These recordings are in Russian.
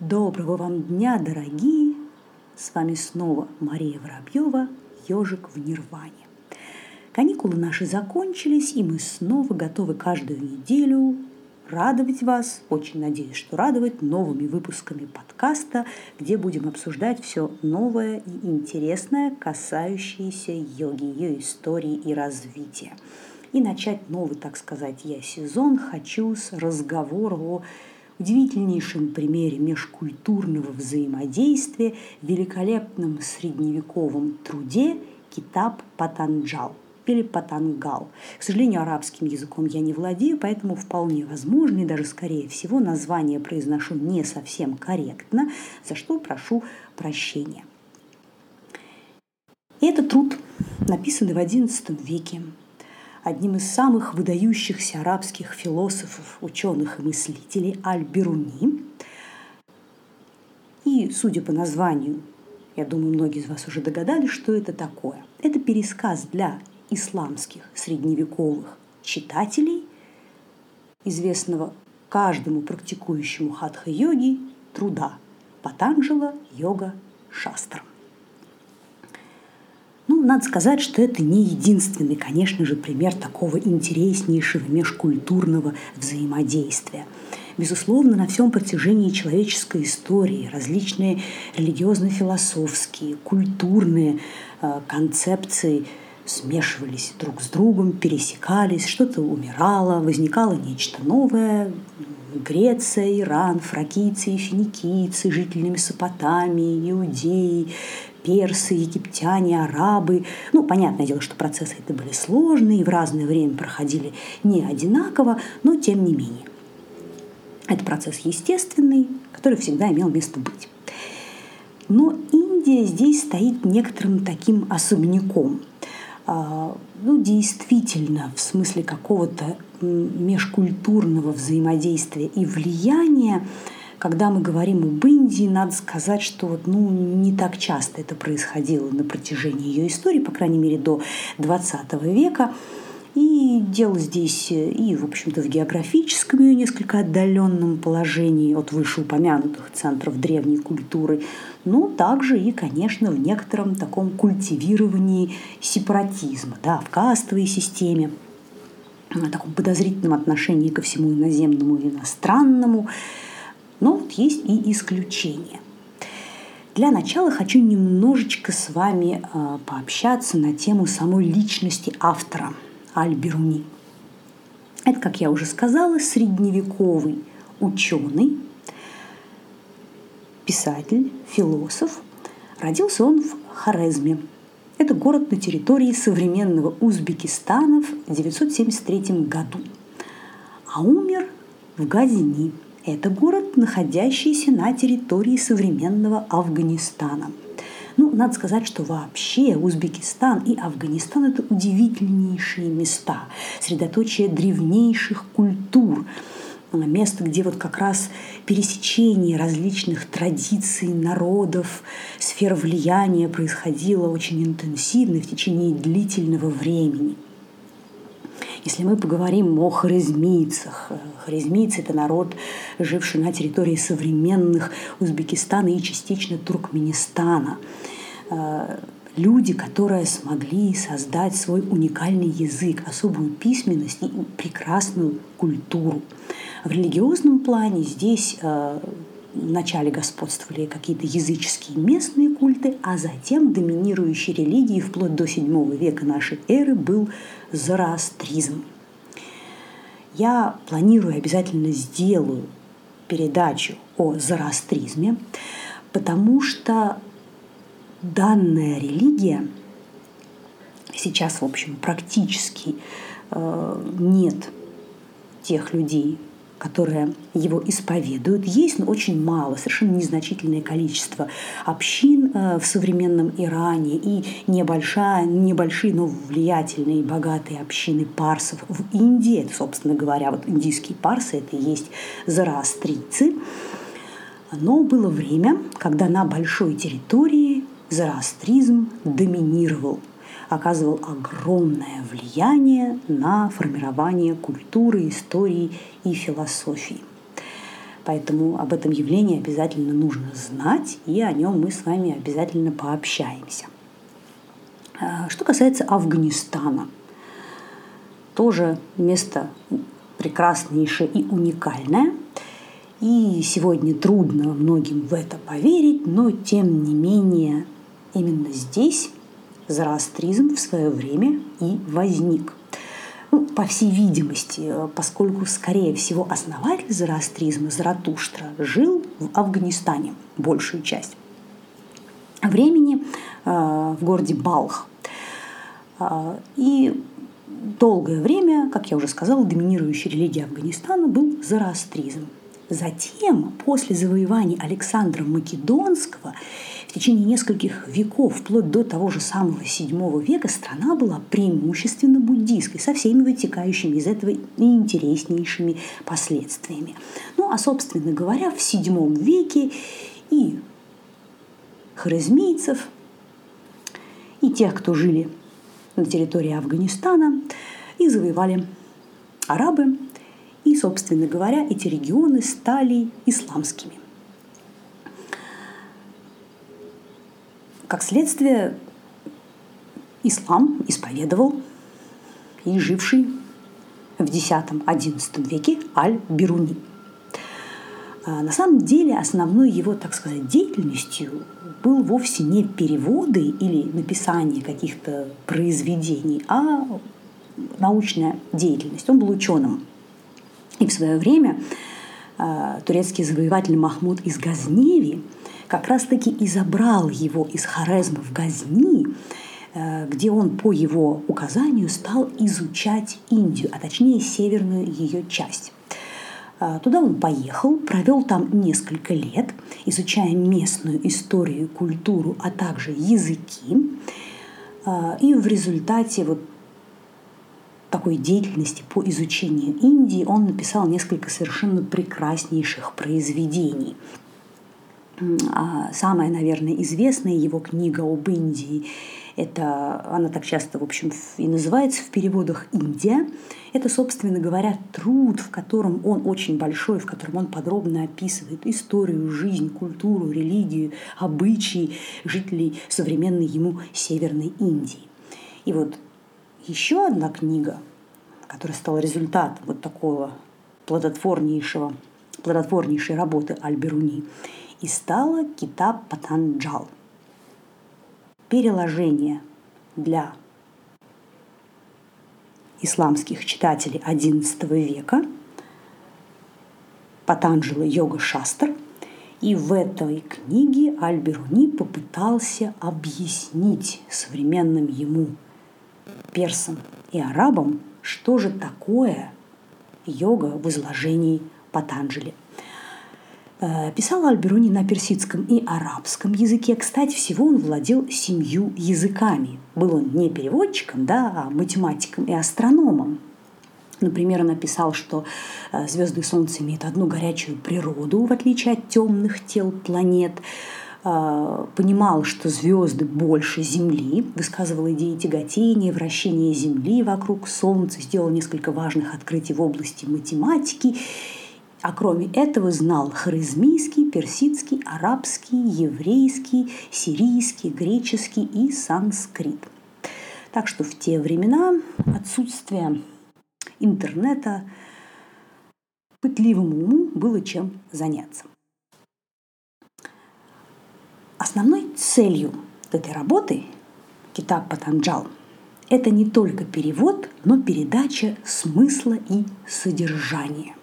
Доброго вам дня, дорогие! С вами снова Мария Воробьева, ежик в Нирване. Каникулы наши закончились, и мы снова готовы каждую неделю радовать вас, очень надеюсь, что радовать новыми выпусками подкаста, где будем обсуждать все новое и интересное, касающееся йоги, ее истории и развития. И начать новый, так сказать, я сезон хочу с разговора о удивительнейшем примере межкультурного взаимодействия в великолепном средневековом труде Китаб Патанджал или Патангал. К сожалению, арабским языком я не владею, поэтому вполне возможно и даже скорее всего название произношу не совсем корректно, за что прошу прощения. Это труд, написанный в XI веке одним из самых выдающихся арабских философов, ученых и мыслителей Аль-Бируни. И, судя по названию, я думаю, многие из вас уже догадались, что это такое. Это пересказ для исламских средневековых читателей, известного каждому практикующему хатха-йоги труда Патанджела йога Шастра. Ну, надо сказать, что это не единственный, конечно же, пример такого интереснейшего межкультурного взаимодействия. Безусловно, на всем протяжении человеческой истории различные религиозно-философские, культурные э, концепции смешивались друг с другом, пересекались, что-то умирало, возникало нечто новое. Греция, Иран, фракийцы и финикийцы, жители Месопотамии, иудеи, персы, египтяне, арабы. Ну, понятное дело, что процессы это были сложные и в разное время проходили не одинаково, но тем не менее. Это процесс естественный, который всегда имел место быть. Но Индия здесь стоит некоторым таким особняком. А, ну, действительно, в смысле какого-то межкультурного взаимодействия и влияния, когда мы говорим об Индии, надо сказать, что вот, ну, не так часто это происходило на протяжении ее истории, по крайней мере, до XX века. И дело здесь и, в общем-то, в географическом ее несколько отдаленном положении от вышеупомянутых центров древней культуры, но также и, конечно, в некотором таком культивировании сепаратизма, да, в кастовой системе, в таком подозрительном отношении ко всему иноземному и иностранному. Но вот есть и исключения. Для начала хочу немножечко с вами э, пообщаться на тему самой личности автора Аль-Бируни. Это, как я уже сказала, средневековый ученый, писатель, философ. Родился он в Хорезме. Это город на территории современного Узбекистана в 973 году. А умер в Газини – это город, находящийся на территории современного Афганистана. Ну, надо сказать, что вообще Узбекистан и Афганистан – это удивительнейшие места, средоточие древнейших культур, место, где вот как раз пересечение различных традиций, народов, сфер влияния происходило очень интенсивно в течение длительного времени – если мы поговорим о харизмийцах, харизмийцы – это народ, живший на территории современных Узбекистана и частично Туркменистана. Э, люди, которые смогли создать свой уникальный язык, особую письменность и прекрасную культуру. В религиозном плане здесь э, вначале господствовали какие-то языческие местные культы, а затем доминирующей религией вплоть до VII века нашей эры был зороастризм. Я планирую, обязательно сделаю передачу о зороастризме, потому что данная религия сейчас, в общем, практически э, нет тех людей, которые его исповедуют. Есть но очень мало, совершенно незначительное количество общин э, в современном Иране и небольшая, небольшие, но влиятельные и богатые общины парсов в Индии. Это, собственно говоря, вот индийские парсы – это и есть зороастрийцы. Но было время, когда на большой территории зороастризм доминировал – оказывал огромное влияние на формирование культуры, истории и философии. Поэтому об этом явлении обязательно нужно знать, и о нем мы с вами обязательно пообщаемся. А, что касается Афганистана, тоже место прекраснейшее и уникальное. И сегодня трудно многим в это поверить, но тем не менее именно здесь зороастризм в свое время и возник. Ну, по всей видимости, поскольку, скорее всего, основатель зороастризма Заратуштра жил в Афганистане большую часть времени э, в городе Балх. Э, и долгое время, как я уже сказала, доминирующей религией Афганистана был зороастризм. Затем, после завоеваний Александра Македонского, в течение нескольких веков, вплоть до того же самого VII века, страна была преимущественно буддийской, со всеми вытекающими из этого и интереснейшими последствиями. Ну а, собственно говоря, в VII веке и харизмийцев, и тех, кто жили на территории Афганистана, и завоевали арабы, и, собственно говоря, эти регионы стали исламскими. Как следствие, ислам исповедовал и живший в X-XI веке Аль-Бируни. А на самом деле основной его, так сказать, деятельностью был вовсе не переводы или написание каких-то произведений, а научная деятельность. Он был ученым. И в свое время э, турецкий завоеватель Махмуд из Газневи как раз-таки и забрал его из Хорезма в Газни, э, где он по его указанию стал изучать Индию, а точнее северную ее часть. Э, туда он поехал, провел там несколько лет, изучая местную историю, культуру, а также языки. И в результате вот такой деятельности по изучению Индии он написал несколько совершенно прекраснейших произведений. А самая, наверное, известная его книга об Индии, это, она так часто, в общем, и называется в переводах «Индия», это, собственно говоря, труд, в котором он очень большой, в котором он подробно описывает историю, жизнь, культуру, религию, обычаи жителей современной ему Северной Индии. И вот еще одна книга, которая стала результатом вот такого плодотворнейшего, плодотворнейшей работы Альберуни, и стала Китаб Патанджал. Переложение для исламских читателей XI века Патанджала Йога Шастр. И в этой книге Альберуни попытался объяснить современным ему персам и арабам, что же такое йога в изложении Патанджали. Э, писал Альберуни на персидском и арабском языке. Кстати, всего он владел семью языками. Был он не переводчиком, да, а математиком и астрономом. Например, написал, что э, звезды и Солнце имеют одну горячую природу, в отличие от темных тел планет. А, понимал, что звезды больше Земли, высказывал идеи тяготения, вращения Земли вокруг Солнца, сделал несколько важных открытий в области математики. А кроме этого знал харизмийский, персидский, арабский, еврейский, сирийский, греческий и санскрит. Так что в те времена отсутствие интернета пытливому уму было чем заняться. Основной целью этой работы Китаб Патанджал – это не только перевод, но передача смысла и содержания.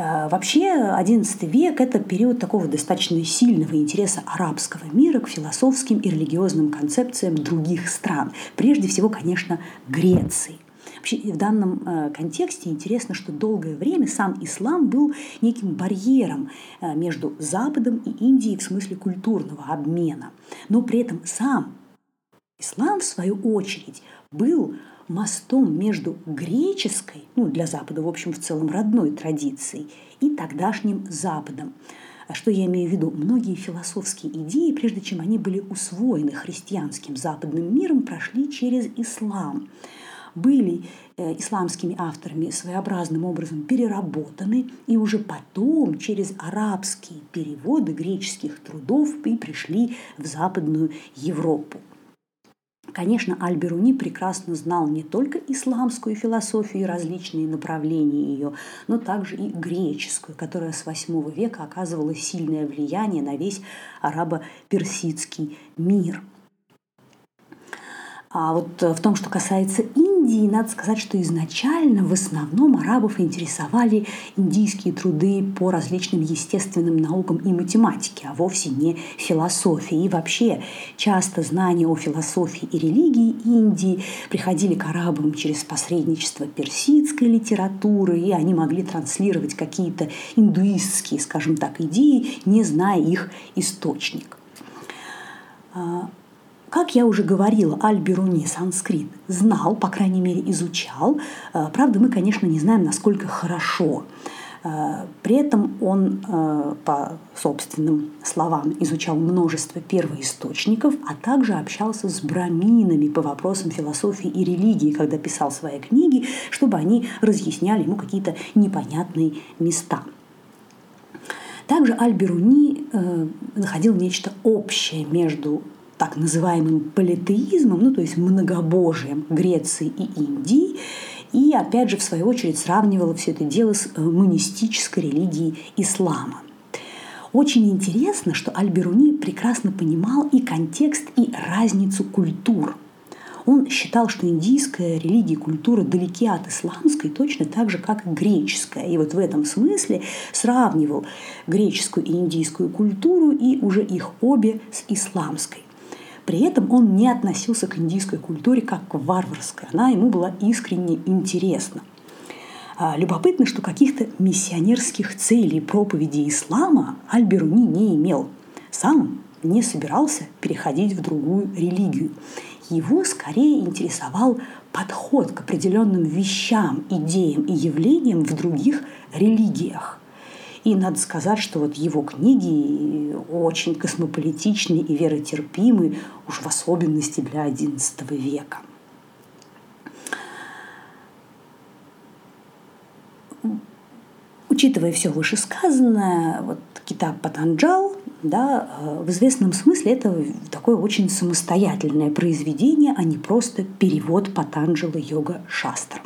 Э, вообще, XI век – это период такого достаточно сильного интереса арабского мира к философским и религиозным концепциям других стран. Прежде всего, конечно, Греции – Вообще в данном э, контексте интересно, что долгое время сам ислам был неким барьером э, между Западом и Индией в смысле культурного обмена. Но при этом сам ислам, в свою очередь, был мостом между греческой, ну для Запада, в общем, в целом родной традицией, и тогдашним Западом. А что я имею в виду? Многие философские идеи, прежде чем они были усвоены христианским западным миром, прошли через ислам. были э, исламскими авторами своеобразным образом переработаны, и уже потом через арабские переводы греческих трудов и пришли в Западную Европу. Конечно, Аль-Беруни прекрасно знал не только исламскую философию и различные направления ее, но также и греческую, которая с VIII века оказывала сильное влияние на весь арабо-персидский мир – а вот э, в том, что касается Индии, надо сказать, что изначально в основном арабов интересовали индийские труды по различным естественным наукам и математике, а вовсе не философии. И вообще часто знания о философии и религии Индии приходили к арабам через посредничество персидской литературы, и они могли транслировать какие-то индуистские, скажем так, идеи, не зная их источник. Как я уже говорила, Аль-Бируни санскрит знал, по крайней мере, изучал. Э, правда, мы, конечно, не знаем, насколько хорошо. Э, при этом он, э, по собственным словам, изучал множество первоисточников, а также общался с браминами по вопросам философии и религии, когда писал свои книги, чтобы они разъясняли ему какие-то непонятные места. Также Аль-Бируни находил нечто общее между так называемым политеизмом, ну то есть многобожием Греции и Индии, и опять же в свою очередь сравнивала все это дело с э, монистической религией ислама. Очень интересно, что Аль-Беруни прекрасно понимал и контекст, и разницу культур. Он считал, что индийская религия и культура далеки от исламской точно так же, как и греческая. И вот в этом смысле сравнивал греческую и индийскую культуру и уже их обе с исламской. При этом он не относился к индийской культуре как к варварской. Она ему была искренне интересна. А, любопытно, что каких-то миссионерских целей проповеди ислама Аль-Беруни не имел. Сам не собирался переходить в другую религию. Его скорее интересовал подход к определенным вещам, идеям и явлениям в других религиях. И надо сказать, что вот его книги очень космополитичны и веротерпимы, уж в особенности для XI века. Учитывая все вышесказанное, вот Китаб Патанджал, да, в известном смысле это такое очень самостоятельное произведение, а не просто перевод Патанджала йога Шастра.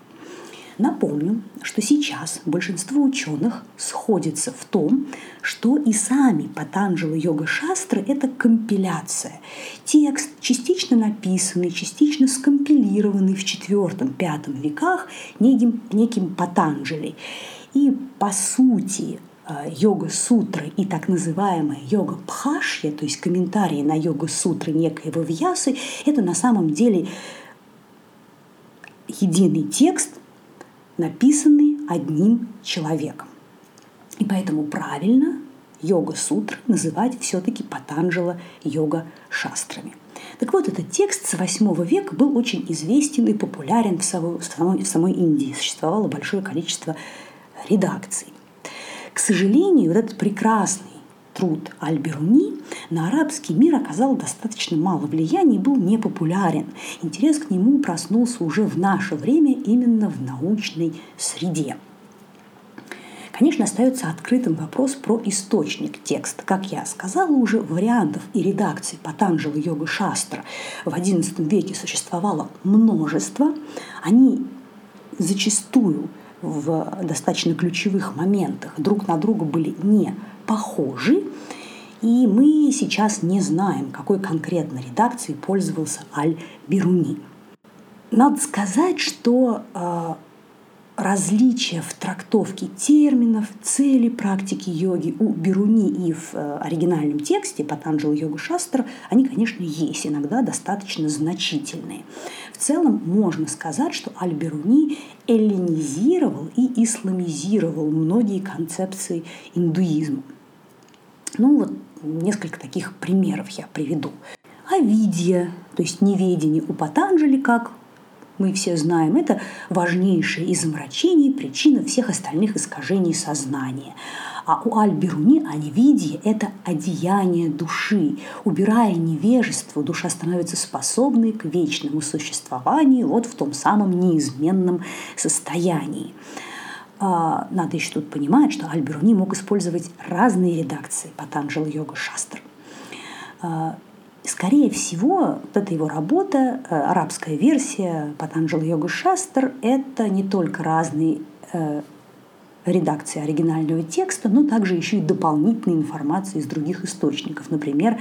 Напомню, что сейчас большинство ученых сходится в том, что и сами Патанджала йога шастры – это компиляция. Текст, частично написанный, частично скомпилированный в IV-V веках неким, неким Патанджали. И по сути э, йога-сутры и так называемая йога-пхашья, то есть комментарии на йога-сутры некоего Вьясы, это на самом деле единый текст – написанный одним человеком. И поэтому правильно йога-сутры называть все-таки Патанджала йога-шастрами. Так вот, этот текст с VIII века был очень известен и популярен в самой, в самой Индии. Существовало большое количество редакций. К сожалению, вот этот прекрасный труд Аль-Бируни на арабский мир оказал достаточно мало влияния и был непопулярен. Интерес к нему проснулся уже в наше время именно в научной среде. Конечно, остается открытым вопрос про источник текста. Как я сказала, уже вариантов и редакций Патанджала йога Шастра в XI веке существовало множество. Они зачастую в достаточно ключевых моментах друг на друга были не похожи, и мы сейчас не знаем, какой конкретно редакцией пользовался Аль-Бируни. Надо сказать, что э, различия в трактовке терминов, цели практики йоги у Бируни и в э, оригинальном тексте Патанджала Йога Шастра, они, конечно, есть, иногда достаточно значительные. В целом можно сказать, что Аль-Бируни эллинизировал и исламизировал многие концепции индуизма. Ну вот несколько таких примеров я приведу. Авидия, то есть неведение у Патанджали, как мы все знаем, это важнейшее из омрачений, причина всех остальных искажений сознания. А у Аль-Бируни аневидие – это одеяние души. Убирая невежество, душа становится способной к вечному существованию вот в том самом неизменном состоянии. А, надо еще тут понимать, что Аль-Бируни мог использовать разные редакции Патанджала Йога Шастр. А, скорее всего, вот эта его работа, э, арабская версия Патанджала Йога Шастр, это не только разные э, редакции оригинального текста, но также еще и дополнительной информации из других источников, например,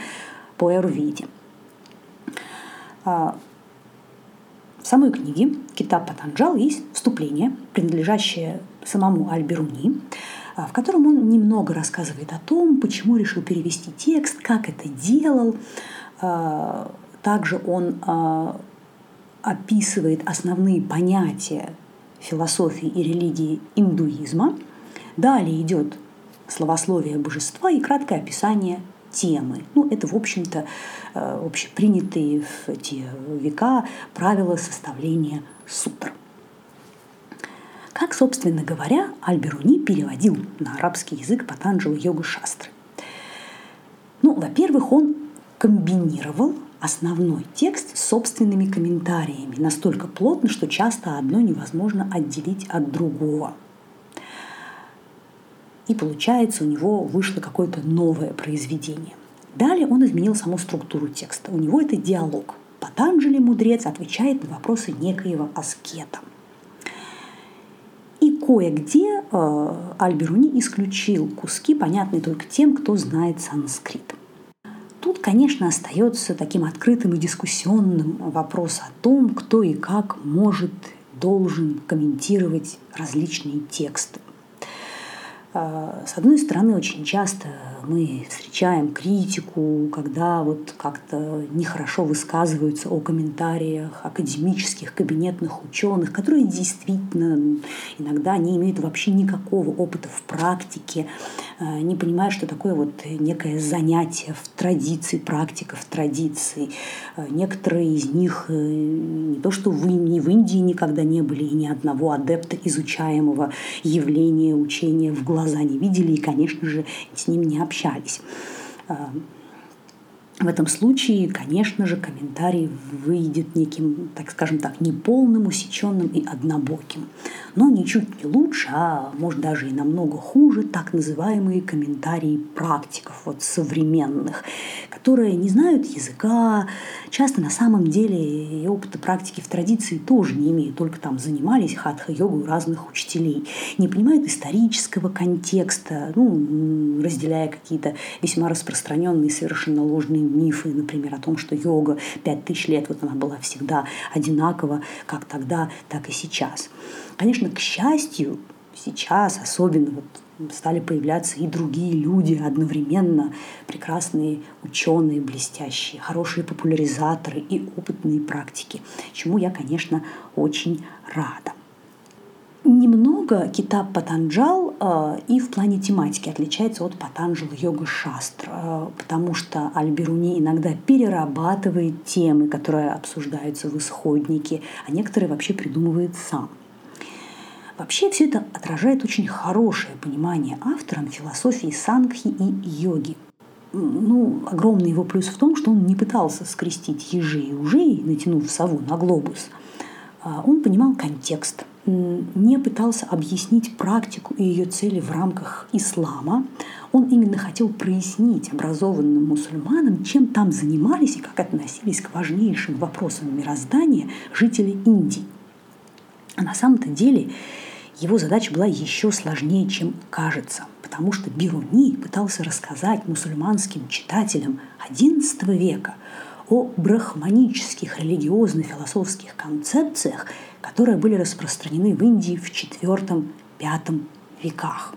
по Эрвиде. А, в самой книге «Китаб Патанджал» есть вступление, принадлежащее самому Альберуни, а, в котором он немного рассказывает о том, почему решил перевести текст, как это делал. А, также он описывает основные понятия философии и религии индуизма. Далее идет словословие божества и краткое описание темы. Ну, это, в общем-то, э, общепринятые в эти века правила составления сутр. Как, собственно говоря, Альберуни переводил на арабский язык Патанджала йога шастры? Ну, во-первых, он комбинировал основной текст с собственными комментариями, настолько плотно, что часто одно невозможно отделить от другого. И получается, у него вышло какое-то новое произведение. Далее он изменил саму структуру текста. У него это диалог. Патанджали, мудрец, отвечает на вопросы некоего аскета. И кое-где э, Альберуни исключил куски, понятные только тем, кто знает санскрит. Тут, конечно, остается таким открытым и дискуссионным вопрос о том, кто и как может, должен комментировать различные тексты. А, с одной стороны, очень часто мы встречаем критику, когда вот как-то нехорошо высказываются о комментариях академических, кабинетных ученых, которые действительно иногда не имеют вообще никакого опыта в практике, а, не понимают, что такое вот некое занятие в традиции, практика в традиции. А, некоторые из них э, не то, что в, не в Индии никогда не были, и ни одного адепта изучаемого явления, учения в глаза не видели и, конечно же, с ним не общались. А, в этом случае, конечно же, комментарий выйдет неким, так скажем так, неполным, усеченным и однобоким. Но ничуть не лучше, а может даже и намного хуже, так называемые комментарии практиков, вот современных, которые не знают языка, часто на самом деле и опыта практики в традиции тоже не имеют, только там занимались хатха-йогой у разных учителей, не понимают исторического контекста, ну, разделяя какие-то весьма распространенные совершенно ложные мифы, например, о том, что йога пять тысяч лет, вот она была всегда одинакова, как тогда, так и сейчас. Конечно, к счастью, сейчас особенно вот стали появляться и другие люди одновременно, прекрасные ученые, блестящие, хорошие популяризаторы и опытные практики, чему я, конечно, очень рада. Немного Китаб Патанджал э, и в плане тематики отличается от Патанджала Йога Шастр, э, потому что Альберуни иногда перерабатывает темы, которые обсуждаются в исходнике, а некоторые вообще придумывает сам. Вообще все это отражает очень хорошее понимание автором философии сангхи и йоги. Ну, огромный его плюс в том, что он не пытался скрестить ежи и ужей, натянув сову на глобус. А он понимал контекст – не пытался объяснить практику и ее цели в рамках ислама. Он именно хотел прояснить образованным мусульманам, чем там занимались и как относились к важнейшим вопросам мироздания жители Индии. А на самом-то деле его задача была еще сложнее, чем кажется, потому что Бируни пытался рассказать мусульманским читателям XI века о брахманических религиозно-философских концепциях, которые были распространены в Индии в IV-V веках.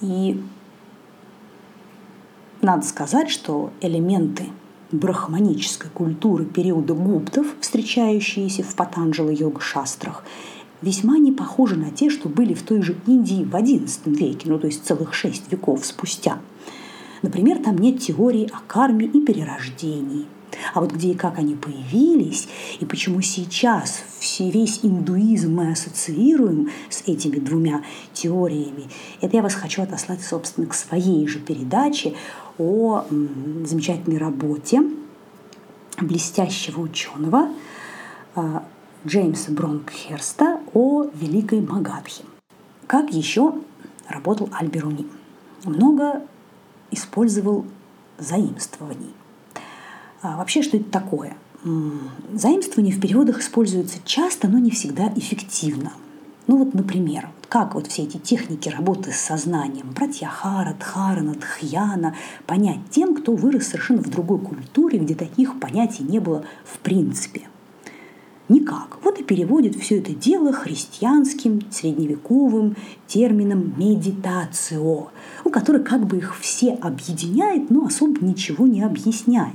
И надо сказать, что элементы брахманической культуры периода гуптов, встречающиеся в Патанджала йога-шастрах, весьма не похожи на те, что были в той же Индии в XI веке, ну то есть целых шесть веков спустя – Например, там нет теории о карме и перерождении. А вот где и как они появились, и почему сейчас все, весь индуизм мы ассоциируем с этими двумя теориями, это я вас хочу отослать, собственно, к своей же передаче о замечательной работе блестящего ученого а, Джеймса Бронкхерста о Великой Магадхе. Как еще работал Альберуни? Много использовал заимствований. А вообще, что это такое? Заимствование в переводах используется часто, но не всегда эффективно. Ну вот, например, как вот все эти техники работы с сознанием, братья Хара, Дхарана, Дхьяна, понять тем, кто вырос совершенно в другой культуре, где таких понятий не было в принципе. Никак. Вот и переводит все это дело христианским, средневековым термином «медитацио», у который как бы их все объединяет, но особо ничего не объясняет.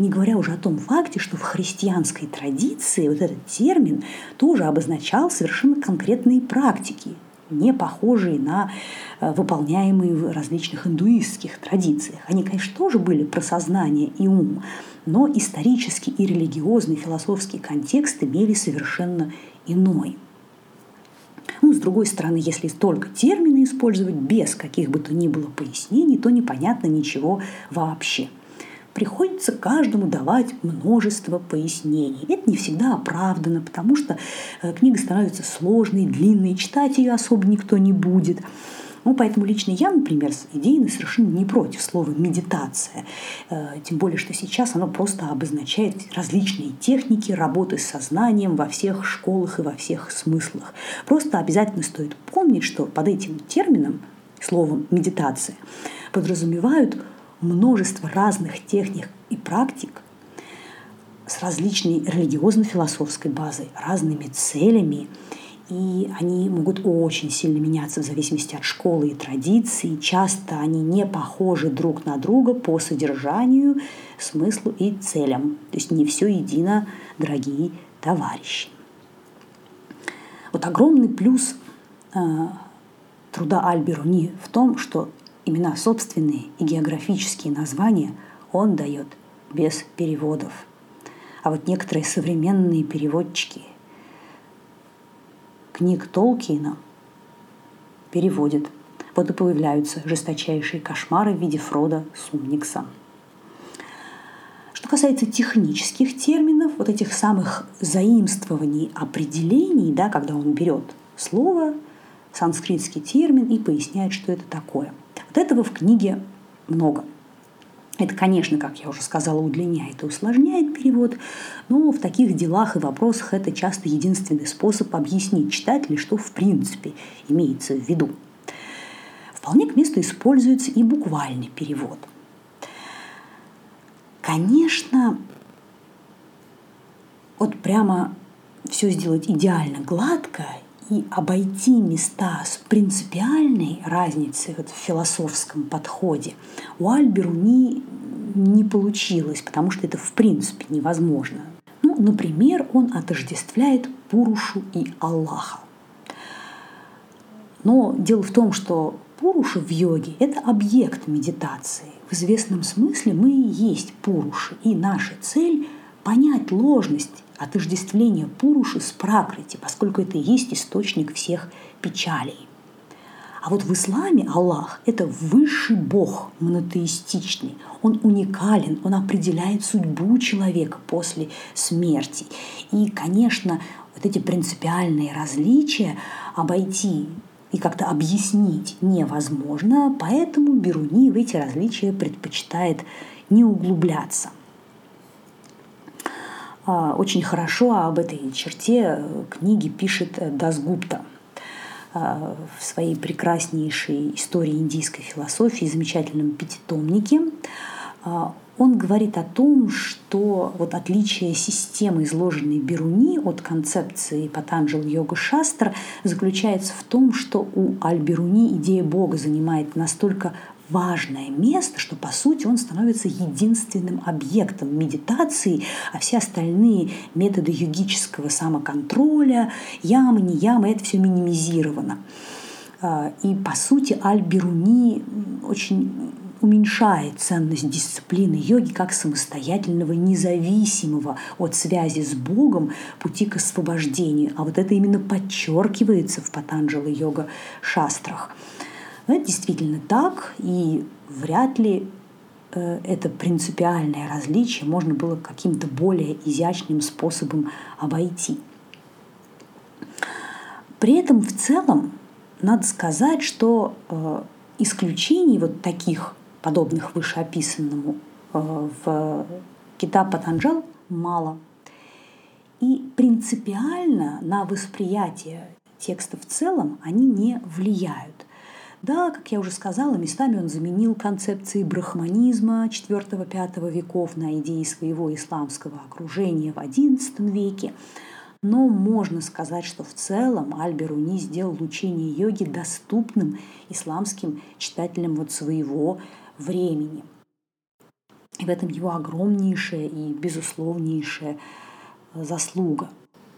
Не говоря уже о том факте, что в христианской традиции вот этот термин тоже обозначал совершенно конкретные практики, не похожие на э, выполняемые в различных индуистских традициях. Они, конечно, тоже были про сознание и ум, но исторический и религиозный философский контекст имели совершенно иной. Ну, с другой стороны, если только термины использовать без каких бы то ни было пояснений, то непонятно ничего вообще – приходится каждому давать множество пояснений. Это не всегда оправдано, потому что э, книга становится сложной, длинной, читать ее особо никто не будет. Ну, поэтому лично я, например, идейно совершенно не против слова «медитация». Э, тем более, что сейчас оно просто обозначает различные техники работы с сознанием во всех школах и во всех смыслах. Просто обязательно стоит помнить, что под этим термином, словом «медитация», подразумевают множество разных техник и практик с различной религиозно-философской базой, разными целями, и они могут очень сильно меняться в зависимости от школы и традиций. Часто они не похожи друг на друга по содержанию, смыслу и целям. То есть не все едино, дорогие товарищи. Вот огромный плюс э, труда Альберуни в том, что Имена собственные и географические названия он дает без переводов. А вот некоторые современные переводчики книг Толкина переводят. Вот и появляются жесточайшие кошмары в виде Фрода Сумникса. Что касается технических терминов, вот этих самых заимствований, определений, да, когда он берет слово, санскритский термин и поясняет, что это такое – вот этого в книге много. Это, конечно, как я уже сказала, удлиняет и усложняет перевод, но в таких делах и вопросах это часто единственный способ объяснить читателю, что в принципе имеется в виду. Вполне к месту используется и буквальный перевод. Конечно, вот прямо все сделать идеально гладко и обойти места с принципиальной разницей вот в философском подходе у Альберуни не получилось, потому что это в принципе невозможно. Ну, например, он отождествляет Пурушу и Аллаха. Но дело в том, что Пуруша в йоге – это объект медитации. В известном смысле мы и есть Пуруши, и наша цель – понять ложность отождествление Пуруши с Пракрити, поскольку это и есть источник всех печалей. А вот в исламе Аллах – это высший Бог, монотеистичный. Он уникален, он определяет судьбу человека после смерти. И, конечно, вот эти принципиальные различия обойти и как-то объяснить невозможно, поэтому Беруни в эти различия предпочитает не углубляться – очень хорошо об этой черте книги пишет Дасгупта а, в своей прекраснейшей истории индийской философии, замечательном пятитомнике. А, он говорит о том, что вот отличие системы, изложенной Беруни от концепции Патанджал Йога Шастра, заключается в том, что у Аль-Беруни идея Бога занимает настолько важное место, что по сути он становится единственным объектом медитации, а все остальные методы йогического самоконтроля, ямы, не ямы, это все минимизировано. А, и по сути Аль-Бируни очень уменьшает ценность дисциплины йоги как самостоятельного, независимого от связи с Богом пути к освобождению. А вот это именно подчеркивается в Патанджала йога шастрах. Но это действительно так, и вряд ли э, это принципиальное различие можно было каким-то более изящным способом обойти. При этом в целом надо сказать, что э, исключений вот таких, подобных вышеописанному, э, в Кита Патанджал мало. И принципиально на восприятие текста в целом они не влияют. Да, как я уже сказала, местами он заменил концепции брахманизма IV-V веков на идеи своего исламского окружения в XI веке. Но можно сказать, что в целом Аль-Беруни сделал учение йоги доступным исламским читателям вот своего времени. И в этом его огромнейшая и безусловнейшая заслуга.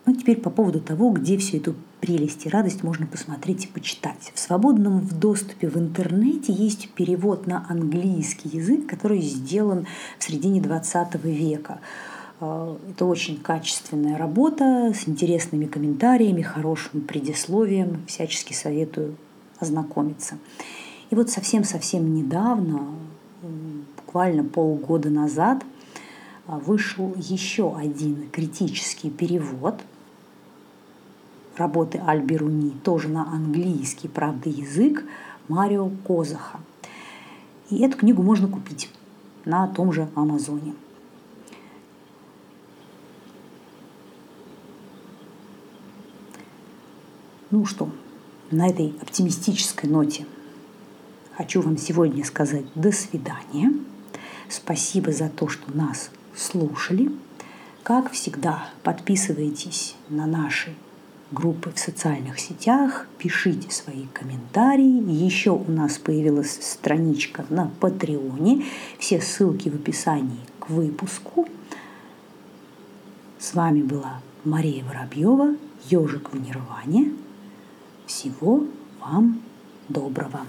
Ну, теперь по поводу того, где всю эту прелесть и радость можно посмотреть и почитать. В свободном в доступе в интернете есть перевод на английский язык, который сделан в середине 20 века. Э, это очень качественная работа с интересными комментариями, хорошим предисловием. Всячески советую ознакомиться. И вот совсем-совсем недавно, буквально полгода назад, э, вышел еще один критический перевод работы Альберуни, тоже на английский, правда, язык, Марио Козаха. И эту книгу можно купить на том же Амазоне. Ну что, на этой оптимистической ноте хочу вам сегодня сказать до свидания. Спасибо за то, что нас слушали. Как всегда, подписывайтесь на наши группы в социальных сетях, пишите свои комментарии. Еще у нас появилась страничка на Патреоне. Все ссылки в описании к выпуску. С вами была Мария Воробьева, ежик в Нирване. Всего вам доброго!